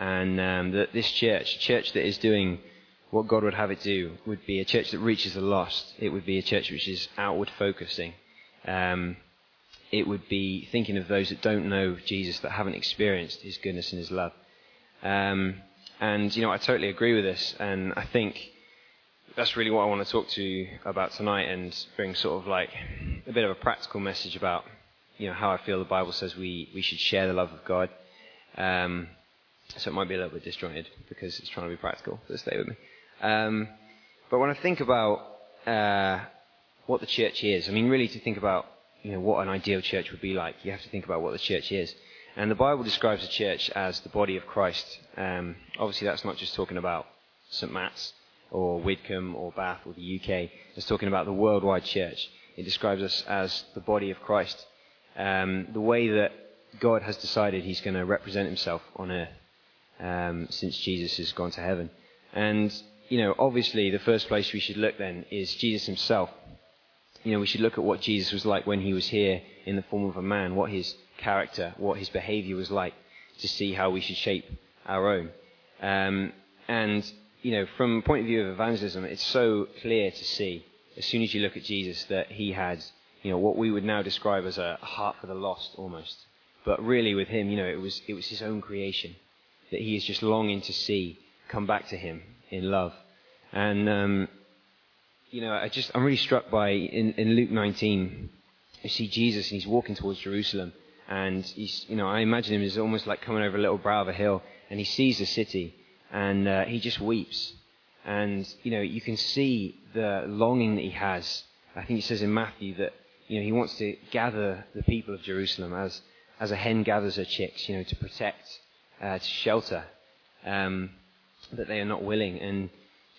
And um, that this church, a church that is doing what God would have it do, would be a church that reaches the lost. It would be a church which is outward focusing. Um, it would be thinking of those that don't know Jesus, that haven't experienced his goodness and his love. Um, and, you know, I totally agree with this. And I think that's really what I want to talk to you about tonight and bring sort of like a bit of a practical message about, you know, how I feel the Bible says we, we should share the love of God. Um, so it might be a little bit disjointed because it's trying to be practical, so stay with me. Um, but when I think about uh, what the church is, I mean, really to think about you know, what an ideal church would be like, you have to think about what the church is. And the Bible describes the church as the body of Christ. Um, obviously, that's not just talking about St. Matt's or Widcombe or Bath or the UK. It's talking about the worldwide church. It describes us as the body of Christ. Um, the way that God has decided He's going to represent Himself on earth um, since Jesus has gone to heaven. And, you know, obviously, the first place we should look then is Jesus Himself you know, we should look at what Jesus was like when he was here in the form of a man, what his character, what his behavior was like, to see how we should shape our own. Um, and, you know, from a point of view of evangelism, it's so clear to see, as soon as you look at Jesus, that he had, you know, what we would now describe as a heart for the lost almost. But really with him, you know, it was, it was his own creation that he is just longing to see come back to him in love. And, um, you know, I just, I'm really struck by in, in Luke 19, you see Jesus and he's walking towards Jerusalem. And he's, you know, I imagine him as almost like coming over a little brow of a hill and he sees the city and uh, he just weeps. And, you know, you can see the longing that he has. I think he says in Matthew that, you know, he wants to gather the people of Jerusalem as, as a hen gathers her chicks, you know, to protect, uh, to shelter. Um, that they are not willing. And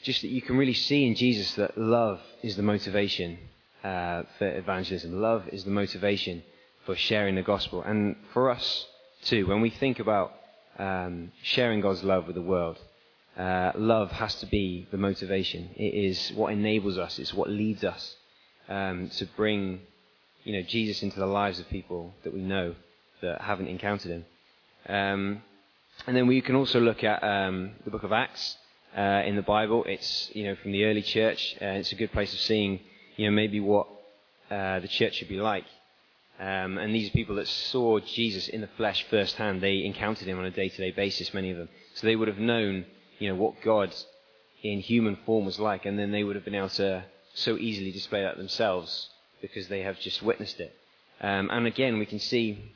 just that you can really see in Jesus that love is the motivation uh, for evangelism. Love is the motivation for sharing the gospel. And for us too, when we think about um, sharing God's love with the world, uh, love has to be the motivation. It is what enables us. It's what leads us um, to bring, you know, Jesus into the lives of people that we know that haven't encountered Him. Um, and then we can also look at um, the book of Acts uh, in the Bible. It's you know from the early church. Uh, it's a good place of seeing you know maybe what uh, the church should be like. Um, and these are people that saw Jesus in the flesh firsthand. They encountered him on a day-to-day basis, many of them. So they would have known you know what God in human form was like, and then they would have been able to so easily display that themselves because they have just witnessed it. Um, and again, we can see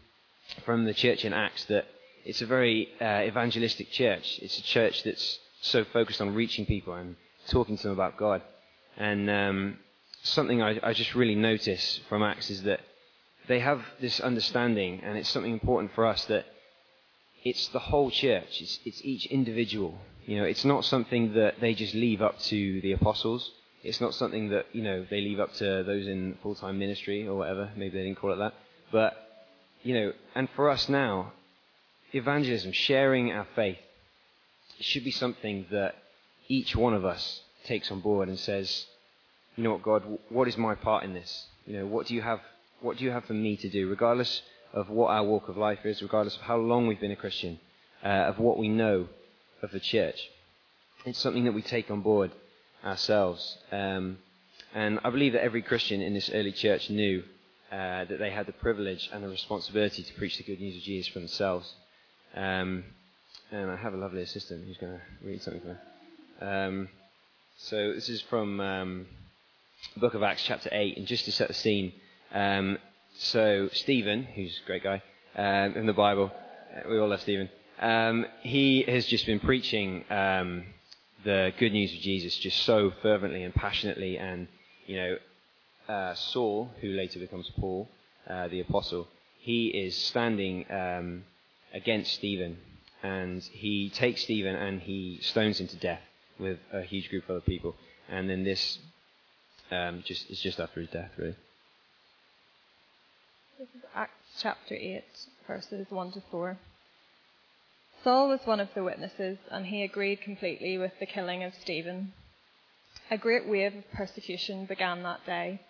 from the church in Acts that it's a very uh, evangelistic church. It's a church that's so focused on reaching people and talking to them about God. And um, something I, I just really notice from Acts is that they have this understanding, and it's something important for us that it's the whole church. It's, it's each individual. You know, it's not something that they just leave up to the apostles. It's not something that you know they leave up to those in full-time ministry or whatever. Maybe they didn't call it that. But you know, and for us now, evangelism, sharing our faith, should be something that each one of us takes on board and says, you know what, God, what is my part in this? You know, what do you have, what do you have for me to do, regardless of what our walk of life is, regardless of how long we've been a Christian, uh, of what we know of the church. It's something that we take on board ourselves. Um, and I believe that every Christian in this early church knew uh, that they had the privilege and the responsibility to preach the good news of Jesus for themselves. Um, and I have a lovely assistant who's going to read something for me. Um, so this is from um, the book of Acts, chapter 8, and just to set the scene. Um, so Stephen, who's a great guy um, in the Bible, uh, we all love Stephen, um, he has just been preaching um, the good news of Jesus just so fervently and passionately, and you know, uh, Saul, who later becomes Paul, uh, the apostle, he is standing against Stephen and he takes Stephen and he stones him to death with a huge group of other people. And then this um, just is just after his death, really. This is Acts chapter 8, verses 1 to 4. Saul was one of the witnesses, and he agreed completely with the killing of Stephen. A great wave of persecution began that day,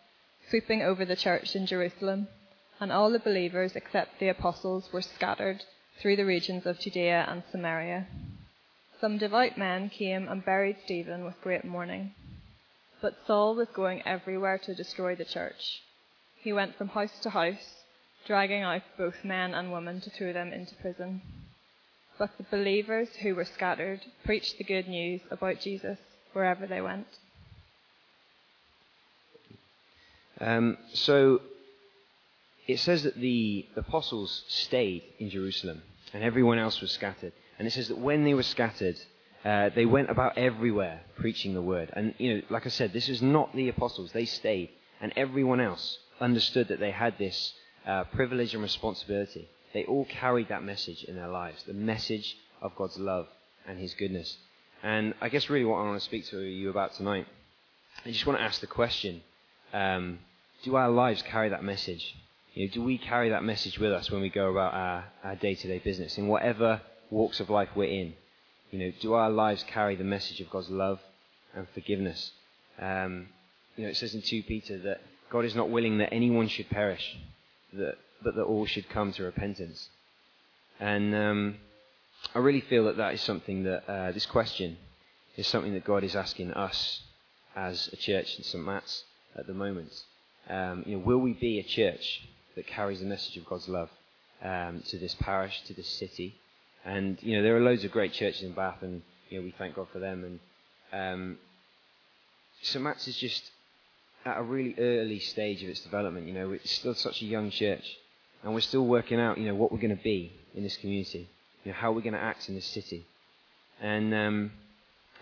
sweeping over the church in Jerusalem, and all the believers except the apostles were scattered through the regions of Judea and Samaria. Some devout men came and buried Stephen with great mourning. But Saul was going everywhere to destroy the church. He went from house to house, dragging out both men and women to throw them into prison. But the believers who were scattered preached the good news about Jesus wherever they went. Um, so it says that the apostles stayed in Jerusalem and everyone else was scattered. And it says that when they were scattered, uh, they went about everywhere preaching the word. And, you know, like I said, this is not the apostles. They stayed. And everyone else understood that they had this uh, privilege and responsibility. They all carried that message in their lives the message of God's love and His goodness. And I guess really what I want to speak to you about tonight, I just want to ask the question um, do our lives carry that message? You know, do we carry that message with us when we go about our, our day-to-day business in whatever walks of life we're in? You know, do our lives carry the message of God's love and forgiveness? Um, you know, it says in 2 Peter that God is not willing that anyone should perish, that, but that all should come to repentance. And um, I really feel that that is something that uh, this question is something that God is asking us as a church in St. Matt's at the moment. Um, you know, will we be a church that carries the message of God's love um, to this parish, to this city? And you know, there are loads of great churches in Bath, and you know, we thank God for them. And um, St. Matt's is just at a really early stage of its development. You know, it's still such a young church, and we're still working out, you know, what we're going to be in this community. You know, how we're going to act in this city. And um,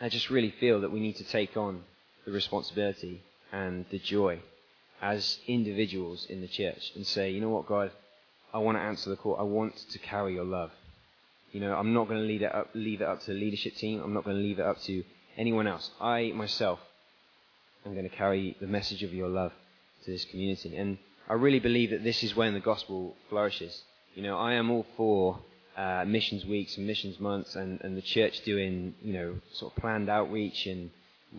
I just really feel that we need to take on the responsibility and the joy as individuals in the church and say, you know what, God, I want to answer the call. I want to carry your love. You know, I'm not going to leave it up, leave it up to the leadership team. I'm not going to leave it up to anyone else. I myself am going to carry the message of your love to this community. And I really believe that this is when the gospel flourishes. You know, I am all for uh, missions weeks and missions months and, and the church doing, you know, sort of planned outreach and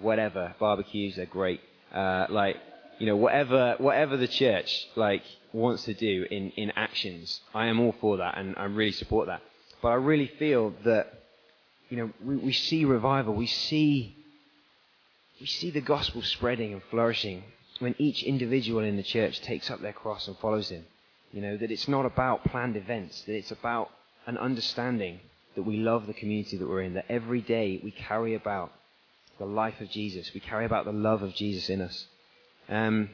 whatever. Barbecues, they're great. Uh, like, you know, whatever, whatever the church, like, wants to do in, in actions, I am all for that and I really support that. But I really feel that, you know, we, we see revival, we see, we see the gospel spreading and flourishing when each individual in the church takes up their cross and follows him. You know, that it's not about planned events, that it's about an understanding that we love the community that we're in, that every day we carry about the life of Jesus. We carry about the love of Jesus in us. Um,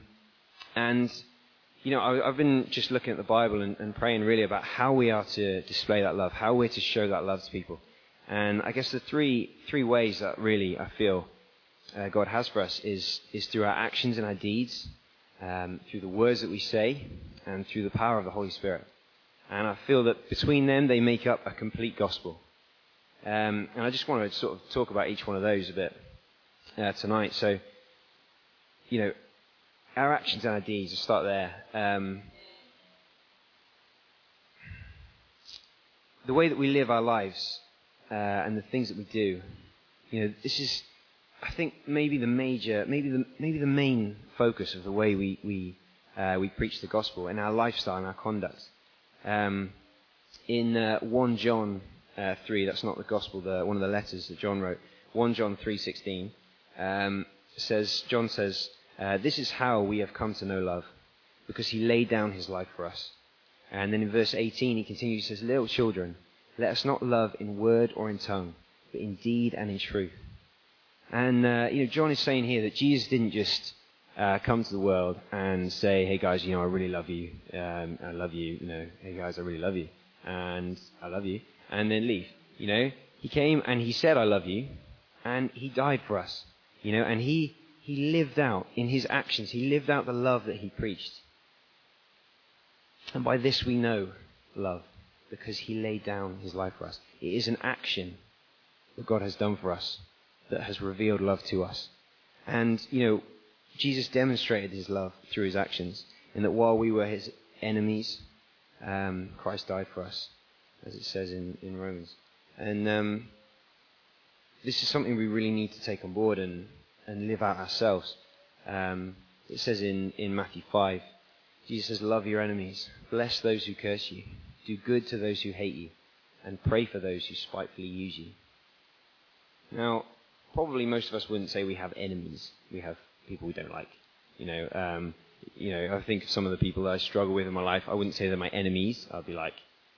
and, you know, I, have been just looking at the Bible and, and, praying really about how we are to display that love, how we're to show that love to people. And I guess the three, three ways that really I feel uh, God has for us is, is through our actions and our deeds, um, through the words that we say, and through the power of the Holy Spirit. And I feel that between them, they make up a complete gospel. Um, and I just want to sort of talk about each one of those a bit uh, tonight. So, you know, our actions and our deeds, I'll start there. Um, the way that we live our lives uh, and the things that we do, you know, this is, I think, maybe the major, maybe the, maybe the main focus of the way we, we, uh, we preach the gospel in our lifestyle and our conduct. Um, in uh, 1 John uh, 3, that's not the gospel, the, one of the letters that John wrote, 1 John 3.16, um, says, John says, uh, this is how we have come to know love, because he laid down his life for us. And then in verse 18, he continues, he says, Little children, let us not love in word or in tongue, but in deed and in truth. And, uh, you know, John is saying here that Jesus didn't just uh, come to the world and say, hey guys, you know, I really love you. Um, I love you. You know, hey guys, I really love you. And I love you. And then leave. You know, he came and he said, I love you. And he died for us. You know, and he, he lived out in his actions, he lived out the love that he preached. And by this we know love, because he laid down his life for us. It is an action that God has done for us that has revealed love to us. And, you know, Jesus demonstrated his love through his actions, in that while we were his enemies, um, Christ died for us, as it says in, in Romans. And um, this is something we really need to take on board and, and live out ourselves. Um, it says in, in Matthew 5, Jesus says, Love your enemies, bless those who curse you, do good to those who hate you, and pray for those who spitefully use you. Now, probably most of us wouldn't say we have enemies. We have people we don't like. You know, um, you know, I think of some of the people that I struggle with in my life. I wouldn't say they're my enemies. I'd be like,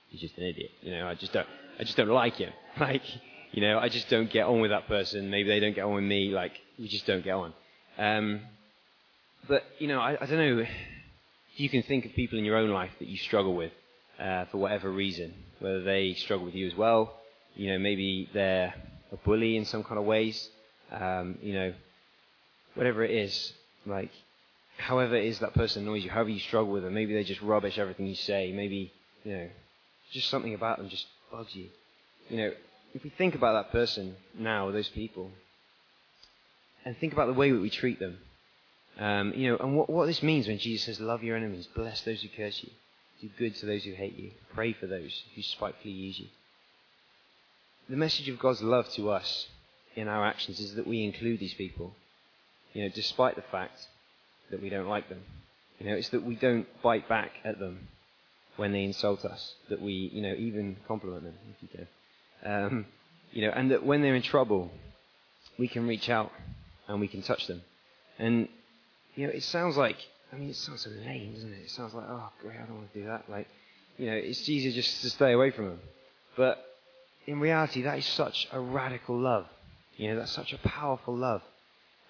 he's just an idiot. You know, I just don't, I just don't like him. Like, you know, I just don't get on with that person. Maybe they don't get on with me. Like, we just don't get on. Um, but you know, I, I don't know. You can think of people in your own life that you struggle with uh, for whatever reason, whether they struggle with you as well. You know, maybe they're a bully in some kind of ways. Um, you know, whatever it is, like, however it is that person annoys you, however you struggle with them, maybe they just rubbish everything you say, maybe, you know, just something about them just bugs you. You know, if we think about that person now, those people, and think about the way that we treat them, um, you know, and what, what this means when Jesus says, love your enemies, bless those who curse you, do good to those who hate you, pray for those who spitefully use you. The message of God's love to us in our actions is that we include these people, you know, despite the fact that we don't like them. You know, it's that we don't bite back at them when they insult us, that we, you know, even compliment them, if you can. Um, you know, and that when they're in trouble, we can reach out and we can touch them. And, you know, it sounds like, I mean, it sounds so lame, doesn't it? It sounds like, oh, great, I don't want to do that. Like, you know, it's easier just to stay away from them. But in reality, that is such a radical love. You know, that's such a powerful love.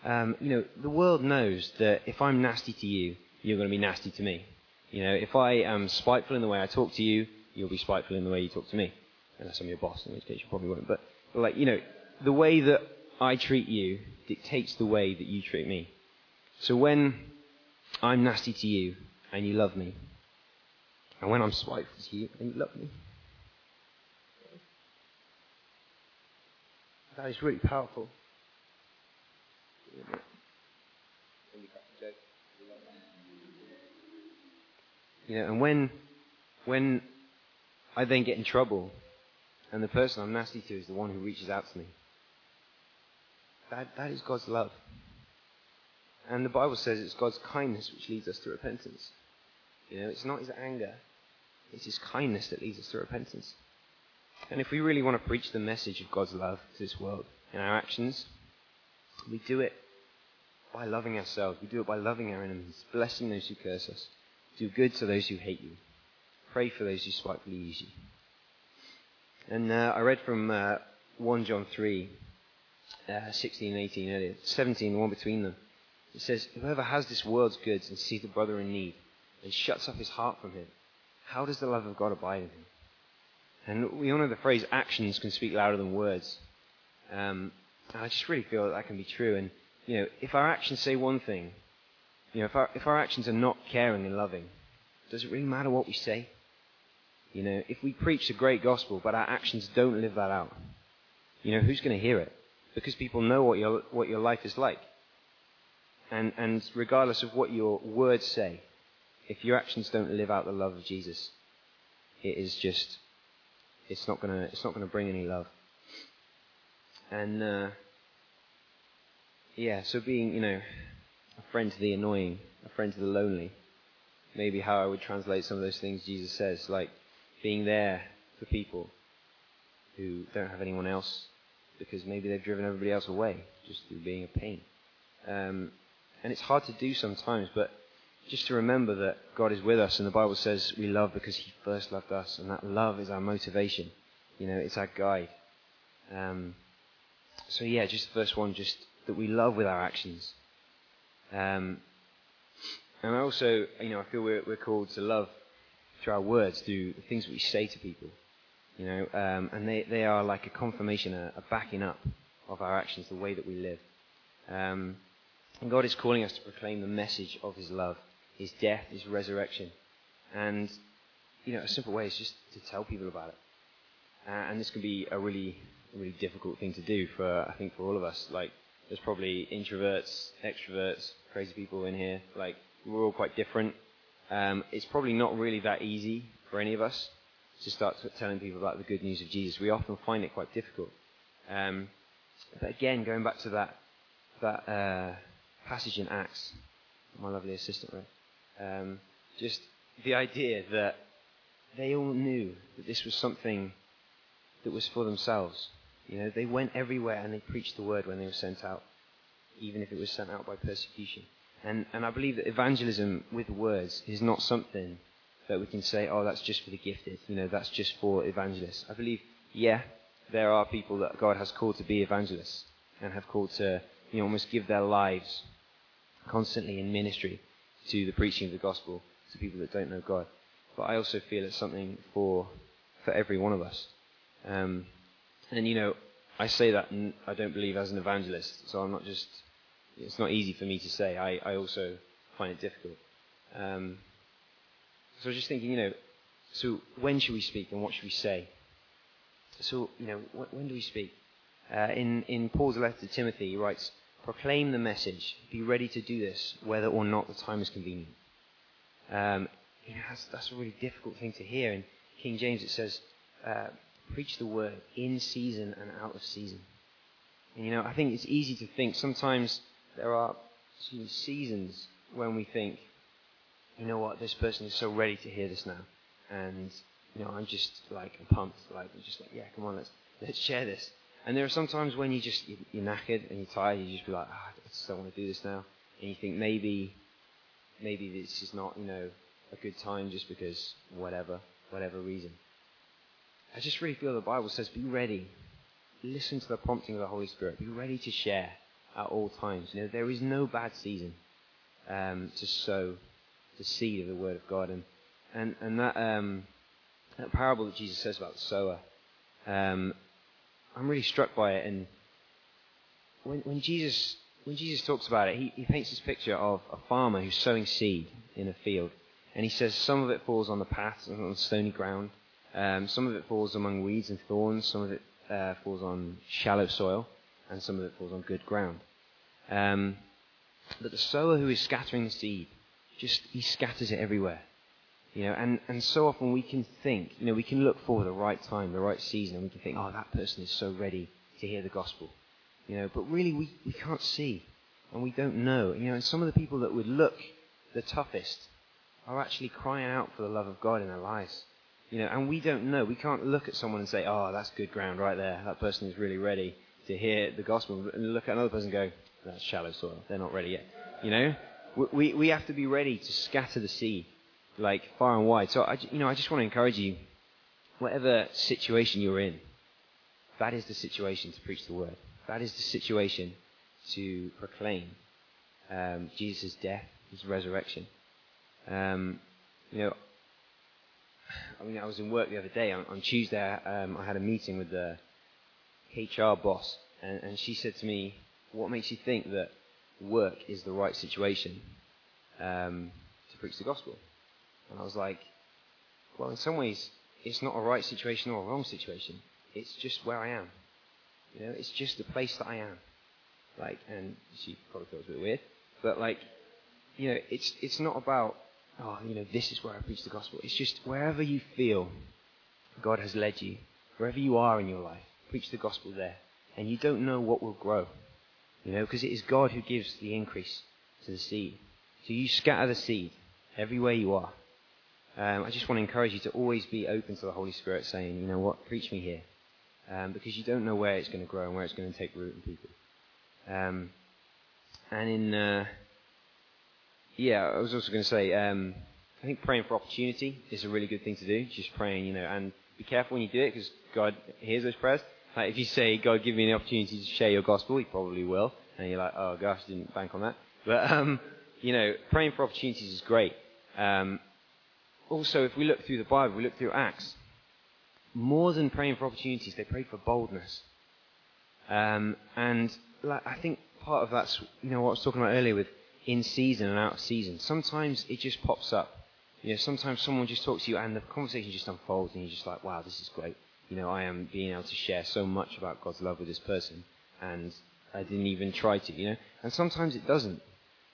Um, you know, the world knows that if I'm nasty to you, you're going to be nasty to me. You know, if I am spiteful in the way I talk to you, you'll be spiteful in the way you talk to me. Unless I'm your boss, in which case you probably won't. But, but like, you know, the way that I treat you dictates the way that you treat me. So when I'm nasty to you and you love me, and when I'm spiteful to you and you love me, that is really powerful. You know, and when when I then get in trouble, and the person I'm nasty to is the one who reaches out to me, that that is God's love. And the Bible says it's God's kindness which leads us to repentance. You know, it's not his anger, it's his kindness that leads us to repentance. And if we really want to preach the message of God's love to this world in our actions, we do it by loving ourselves. We do it by loving our enemies, blessing those who curse us, do good to those who hate you, pray for those who spitefully use you. And uh, I read from uh, 1 John 3, uh, 16 and 18 earlier, 17, the one between them. It says, Whoever has this world's goods and sees a brother in need and shuts off his heart from him, how does the love of God abide in him? And we all know the phrase actions can speak louder than words. Um, I just really feel that that can be true. And, you know, if our actions say one thing, you know, if our, if our actions are not caring and loving, does it really matter what we say? You know, if we preach the great gospel, but our actions don't live that out, you know, who's going to hear it? Because people know what your, what your life is like. And, and regardless of what your words say, if your actions don't live out the love of Jesus, it is just it's not gonna it's not gonna bring any love. And uh, yeah, so being you know a friend to the annoying, a friend to the lonely, maybe how I would translate some of those things Jesus says, like being there for people who don't have anyone else because maybe they've driven everybody else away just through being a pain. Um, and it's hard to do sometimes, but just to remember that God is with us, and the Bible says we love because He first loved us, and that love is our motivation. You know, it's our guide. Um, so yeah, just the first one, just that we love with our actions. Um, and also, you know, I feel we're, we're called to love through our words, through the things we say to people. You know, um, and they, they are like a confirmation, a, a, backing up of our actions, the way that we live. Um, and God is calling us to proclaim the message of His love his death, his resurrection. And, you know, a simple way is just to tell people about it. Uh, and this can be a really, really difficult thing to do for, I think, for all of us. Like, there's probably introverts, extroverts, crazy people in here. Like, we're all quite different. Um, it's probably not really that easy for any of us to start telling people about the good news of Jesus. We often find it quite difficult. Um, but again, going back to that that uh, passage in Acts, my lovely assistant read, um, just the idea that they all knew that this was something that was for themselves. You know, they went everywhere and they preached the word when they were sent out, even if it was sent out by persecution. And, and I believe that evangelism with words is not something that we can say, oh, that's just for the gifted. You know, that's just for evangelists. I believe, yeah, there are people that God has called to be evangelists and have called to, you know, almost give their lives constantly in ministry to the preaching of the gospel to people that don't know God. But I also feel it's something for for every one of us. Um, and you know, I say that and I don't believe as an evangelist, so I'm not just. It's not easy for me to say. I, I also find it difficult. Um, so I was just thinking, you know, so when should we speak and what should we say? So, you know, wh- when do we speak? Uh, in, in Paul's letter to Timothy, he writes, Proclaim the message. Be ready to do this, whether or not the time is convenient. Um, you know, that's, that's a really difficult thing to hear. In King James, it says, uh, Preach the word in season and out of season. And, you know, I think it's easy to think sometimes there are seasons when we think, you know what, this person is so ready to hear this now. And, you know, I'm just like, I'm pumped. Like, I'm just like, yeah, come on, let's, let's share this. And there are some times when you just, you're knackered and you're tired, you just be like, oh, I just don't want to do this now. And you think maybe, maybe this is not, you know, a good time just because whatever, whatever reason. I just really feel the Bible says be ready. Listen to the prompting of the Holy Spirit. Be ready to share at all times. You know, there is no bad season um, to sow the seed of the Word of God. And, and, and that, um, that parable that Jesus says about the sower, um, I'm really struck by it. And when, when, Jesus, when Jesus talks about it, he, he paints this picture of a farmer who's sowing seed in a field. And he says some of it falls on the path, on stony ground. Um, some of it falls among weeds and thorns. Some of it uh, falls on shallow soil. And some of it falls on good ground. Um, but the sower who is scattering the seed, just he scatters it everywhere. You know, and, and so often we can think, you know, we can look for the right time, the right season, and we can think, oh, that person is so ready to hear the gospel. You know, but really we, we can't see and we don't know. You know, and some of the people that would look the toughest are actually crying out for the love of God in their lives. You know, and we don't know. We can't look at someone and say, oh, that's good ground right there. That person is really ready to hear the gospel. And look at another person and go, that's shallow soil. They're not ready yet. You know, we, we have to be ready to scatter the seed like far and wide. So I, you know, I just want to encourage you, whatever situation you're in, that is the situation to preach the word. That is the situation to proclaim um, Jesus' death, his resurrection. Um, you know, I mean, I was in work the other day. On, on Tuesday, um, I had a meeting with the HR boss, and, and she said to me, "What makes you think that work is the right situation um, to preach the gospel?" And I was like, "Well, in some ways, it's not a right situation or a wrong situation. It's just where I am. You know, it's just the place that I am. Like, and she probably feels a bit weird, but like, you know, it's it's not about oh, you know, this is where I preach the gospel. It's just wherever you feel God has led you, wherever you are in your life, preach the gospel there. And you don't know what will grow, you know, because it is God who gives the increase to the seed. So you scatter the seed everywhere you are. Um, I just want to encourage you to always be open to the Holy Spirit saying, you know what, preach me here. Um, because you don't know where it's going to grow and where it's going to take root in people. Um, and in, uh, yeah, I was also going to say, um, I think praying for opportunity is a really good thing to do. Just praying, you know, and be careful when you do it because God hears those prayers. Like if you say, God, give me an opportunity to share your gospel, He probably will. And you're like, oh gosh, didn't bank on that. But, um, you know, praying for opportunities is great. Um, also, if we look through the Bible, we look through Acts, more than praying for opportunities, they prayed for boldness. Um, and like, I think part of that's, you know, what I was talking about earlier with in season and out of season. Sometimes it just pops up. You know, sometimes someone just talks to you and the conversation just unfolds and you're just like, wow, this is great. You know, I am being able to share so much about God's love with this person and I didn't even try to, you know. And sometimes it doesn't.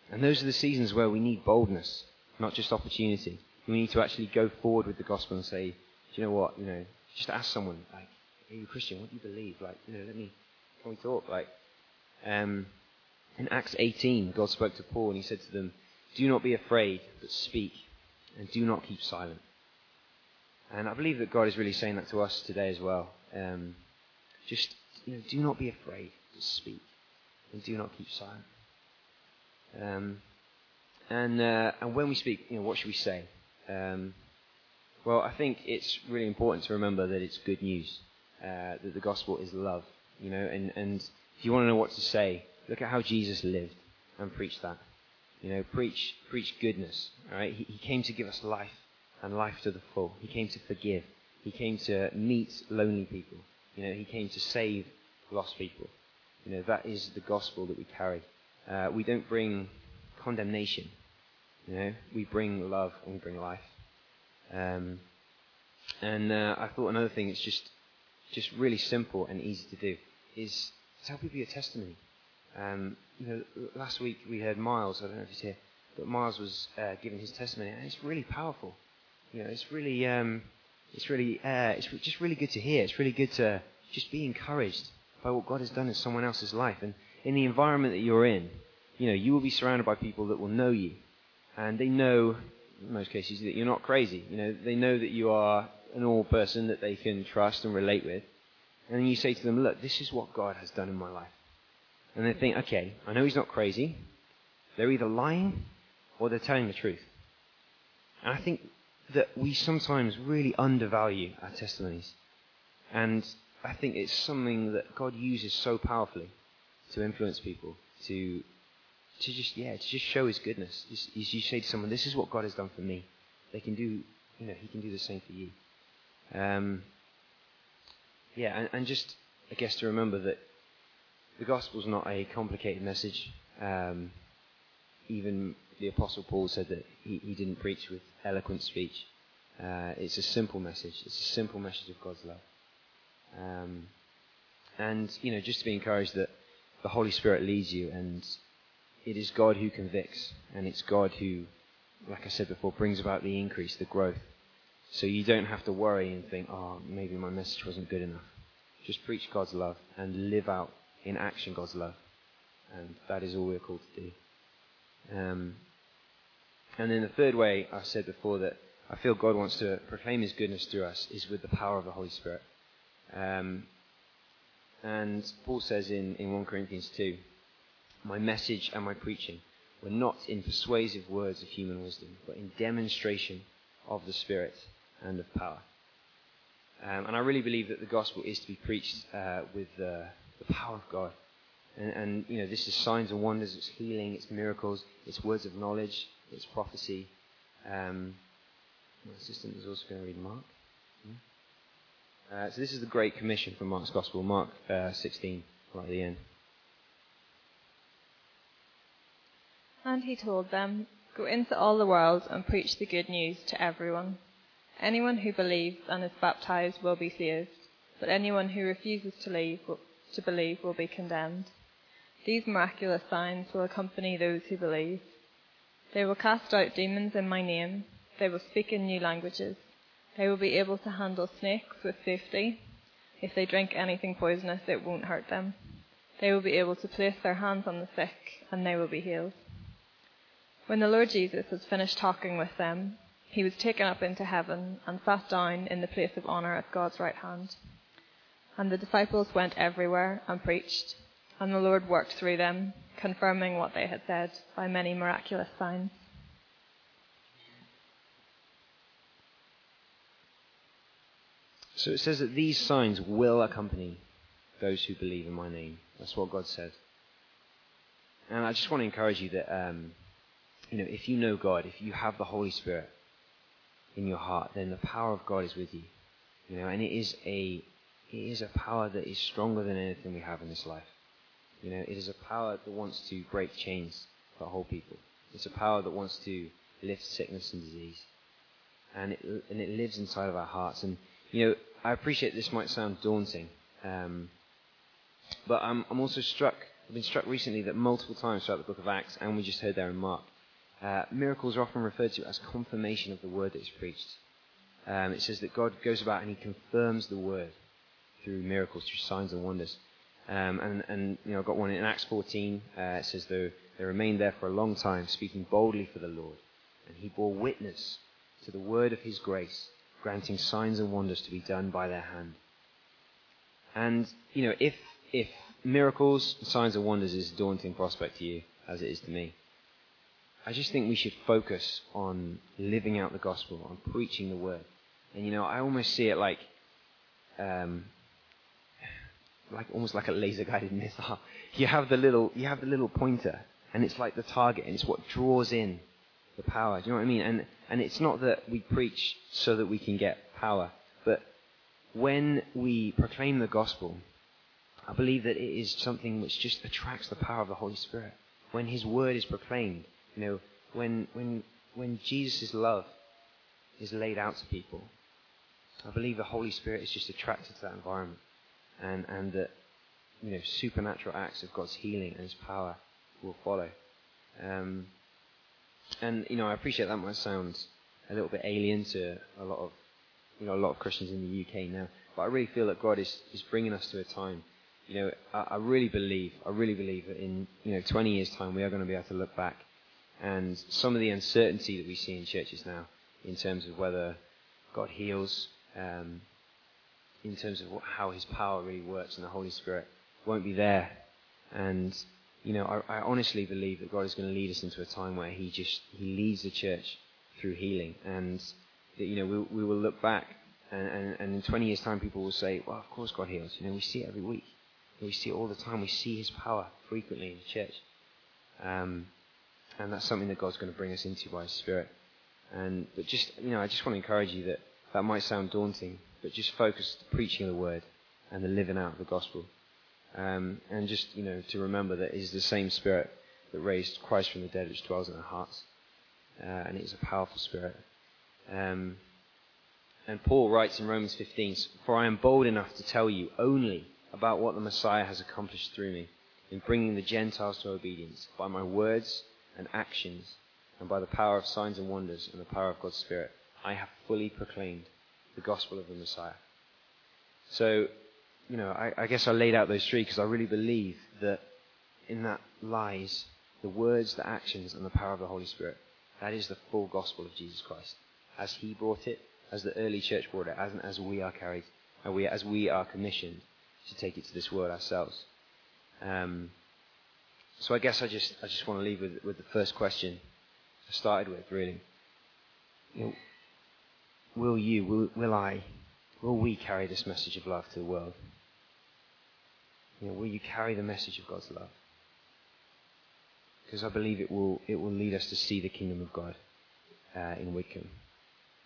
And those are the seasons where we need boldness, not just opportunity. We need to actually go forward with the gospel and say, do you know what, you know, just ask someone, like, are you a Christian? What do you believe? Like, you know, let me, can we talk? Like, um, in Acts 18, God spoke to Paul and he said to them, Do not be afraid, but speak, and do not keep silent. And I believe that God is really saying that to us today as well. Um, just you know, do not be afraid to speak, and do not keep silent. Um, and uh, and when we speak, you know, what should we say? Um, well, I think it's really important to remember that it's good news, uh, that the gospel is love, you know, and, and if you want to know what to say, look at how Jesus lived and preach that. You know, preach, preach goodness, all right? He, he came to give us life and life to the full. He came to forgive. He came to meet lonely people. You know, he came to save lost people. You know, that is the gospel that we carry. Uh, we don't bring condemnation. You know, we bring love and we bring life. Um, and uh, I thought another thing that's just just really simple and easy to do is tell people your testimony. Um, you know, last week we heard Miles. I don't know if he's here, but Miles was uh, giving his testimony, and it's really powerful. You know, it's really um, it's really uh, it's just really good to hear. It's really good to just be encouraged by what God has done in someone else's life, and in the environment that you're in. You know, you will be surrounded by people that will know you, and they know in most cases, that you're not crazy. You know, they know that you are a normal person that they can trust and relate with. And then you say to them, look, this is what God has done in my life. And they think, okay, I know he's not crazy. They're either lying or they're telling the truth. And I think that we sometimes really undervalue our testimonies. And I think it's something that God uses so powerfully to influence people, to to just yeah to just show His goodness. As you say to someone, "This is what God has done for me," they can do you know He can do the same for you. Um, yeah, and, and just I guess to remember that the gospel is not a complicated message. Um, even the Apostle Paul said that he, he didn't preach with eloquent speech. Uh, it's a simple message. It's a simple message of God's love. Um, and, you know, just to be encouraged that the Holy Spirit leads you and it is God who convicts, and it's God who, like I said before, brings about the increase, the growth. So you don't have to worry and think, oh, maybe my message wasn't good enough. Just preach God's love and live out in action God's love. And that is all we're called to do. Um, and then the third way, I said before that I feel God wants to proclaim His goodness through us is with the power of the Holy Spirit. Um, and Paul says in, in 1 Corinthians 2 my message and my preaching were not in persuasive words of human wisdom, but in demonstration of the Spirit and of power. Um, and I really believe that the gospel is to be preached uh, with uh, the power of God. And, and, you know, this is signs and wonders, it's healing, it's miracles, it's words of knowledge, it's prophecy. Um, my assistant is also going to read Mark. Hmm? Uh, so this is the Great Commission from Mark's Gospel, Mark uh, 16, right at the end. And he told them, Go into all the world and preach the good news to everyone. Anyone who believes and is baptized will be saved, but anyone who refuses to, leave, to believe will be condemned. These miraculous signs will accompany those who believe. They will cast out demons in my name. They will speak in new languages. They will be able to handle snakes with safety. If they drink anything poisonous, it won't hurt them. They will be able to place their hands on the sick, and they will be healed. When the Lord Jesus had finished talking with them, he was taken up into heaven and sat down in the place of honour at God's right hand. And the disciples went everywhere and preached, and the Lord worked through them, confirming what they had said by many miraculous signs. So it says that these signs will accompany those who believe in my name. That's what God said. And I just want to encourage you that um, you know, if you know God, if you have the Holy Spirit in your heart, then the power of God is with you. You know, and it is a it is a power that is stronger than anything we have in this life. You know, it is a power that wants to break chains for whole people. It's a power that wants to lift sickness and disease. And it, and it lives inside of our hearts. And, you know, I appreciate this might sound daunting, um, but I'm, I'm also struck, I've been struck recently that multiple times throughout the book of Acts, and we just heard there in Mark, uh, miracles are often referred to as confirmation of the word that is preached. Um, it says that God goes about and he confirms the word through miracles, through signs and wonders. Um, and, and, you know, I've got one in Acts 14. Uh, it says they, they remained there for a long time, speaking boldly for the Lord. And he bore witness to the word of his grace, granting signs and wonders to be done by their hand. And, you know, if, if miracles, signs, and wonders is a daunting prospect to you, as it is to me, I just think we should focus on living out the gospel, on preaching the word. And, you know, I almost see it like, um, like almost like a laser guided missile. You have the little, you have the little pointer, and it's like the target, and it's what draws in the power. Do you know what I mean? And and it's not that we preach so that we can get power, but when we proclaim the gospel, I believe that it is something which just attracts the power of the Holy Spirit. When His word is proclaimed, you know, when when when Jesus' love is laid out to people, I believe the Holy Spirit is just attracted to that environment, and and that you know supernatural acts of God's healing and His power will follow. Um, and you know, I appreciate that might sound a little bit alien to a lot of you know a lot of Christians in the UK now, but I really feel that God is is bringing us to a time. You know, I, I really believe, I really believe that in you know 20 years' time we are going to be able to look back, and some of the uncertainty that we see in churches now, in terms of whether God heals, um, in terms of what, how His power really works and the Holy Spirit, won't be there, and you know, I, I honestly believe that God is going to lead us into a time where He just He leads the church through healing, and that you know we, we will look back, and, and, and in 20 years' time, people will say, "Well, of course God heals. You know, we see it every week. We see it all the time. We see His power frequently in the church, um, and that's something that God's going to bring us into by His Spirit. And but just you know, I just want to encourage you that that might sound daunting, but just focus the preaching of the word and the living out of the gospel. Um, and just, you know, to remember that it is the same Spirit that raised Christ from the dead which dwells in our hearts. Uh, and it is a powerful Spirit. Um, and Paul writes in Romans 15, For I am bold enough to tell you only about what the Messiah has accomplished through me in bringing the Gentiles to obedience by my words and actions and by the power of signs and wonders and the power of God's Spirit. I have fully proclaimed the gospel of the Messiah. So you know, I, I guess I laid out those three because I really believe that in that lies the words, the actions, and the power of the Holy Spirit. That is the full gospel of Jesus Christ, as He brought it, as the early church brought it, as as we are carried, and we as we are commissioned to take it to this world ourselves. Um, so I guess I just I just want to leave with with the first question I started with, really. You know, will you, will, will I, will we carry this message of love to the world? You know, will you carry the message of God's love? Because I believe it will, it will lead us to see the kingdom of God uh, in Widcombe.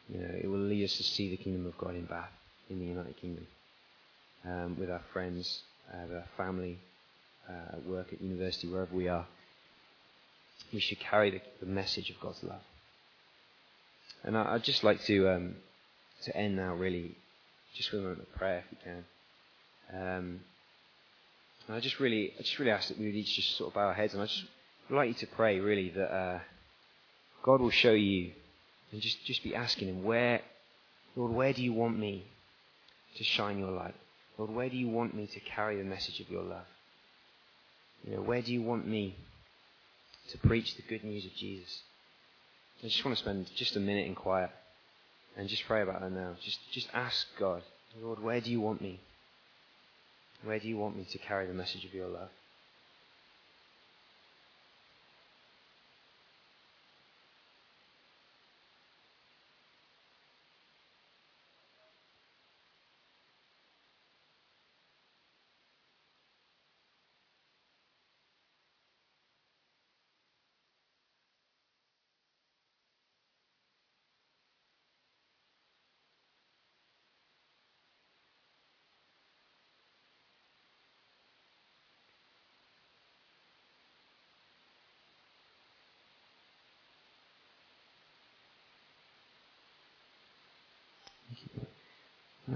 You know, it will lead us to see the kingdom of God in Bath, in the United Kingdom, um, with our friends, uh, with our family, uh, work at university, wherever we are. We should carry the, the message of God's love. And I, would just like to um, to end now, really, just with a moment of prayer, if we can. Um, I just really, I just really ask that we would each just sort of bow our heads, and I just would like you to pray, really, that uh, God will show you, and just just be asking Him, where, Lord, where do you want me to shine your light? Lord, where do you want me to carry the message of your love? You know, where do you want me to preach the good news of Jesus? I just want to spend just a minute in quiet and just pray about that now. Just just ask God, Lord, where do you want me? Where do you want me to carry the message of your love?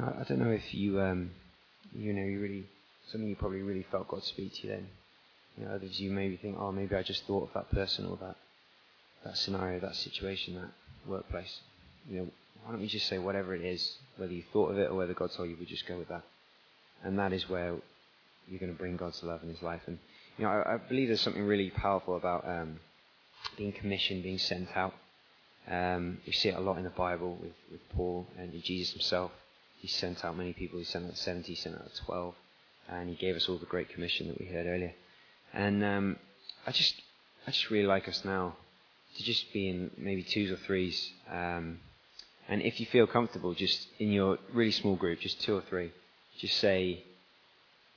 I don't know if you, um, you know, you really, something you probably really felt God speak to you then. You know, others you maybe think, oh, maybe I just thought of that person or that, that scenario, that situation, that workplace. You know, why don't we just say whatever it is, whether you thought of it or whether God told you, we just go with that. And that is where you're going to bring God's love in His life. And you know, I, I believe there's something really powerful about um, being commissioned, being sent out. Um, we see it a lot in the Bible with, with Paul and Jesus himself. He sent out many people. He sent out 70, he sent out 12. And he gave us all the Great Commission that we heard earlier. And um, I just I just really like us now to just be in maybe twos or threes. Um, and if you feel comfortable, just in your really small group, just two or three, just say,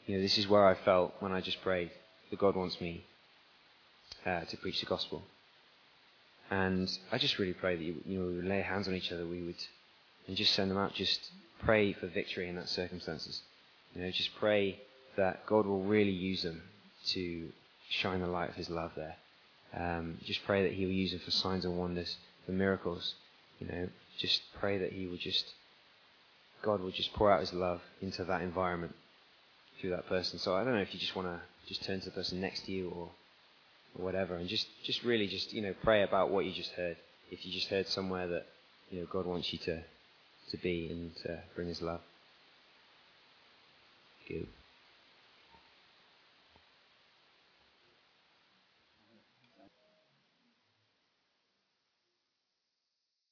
you know, this is where I felt when I just prayed that God wants me uh, to preach the gospel. And I just really pray that you, you know, we would lay hands on each other, we would, and just send them out. Just pray for victory in that circumstances. You know, just pray that God will really use them to shine the light of His love there. Um, just pray that He will use them for signs and wonders, for miracles. You know, just pray that He will just, God will just pour out His love into that environment through that person. So I don't know if you just want to just turn to the person next to you or, or whatever, and just just really just you know pray about what you just heard. If you just heard somewhere that you know God wants you to to be and to bring His love. Good.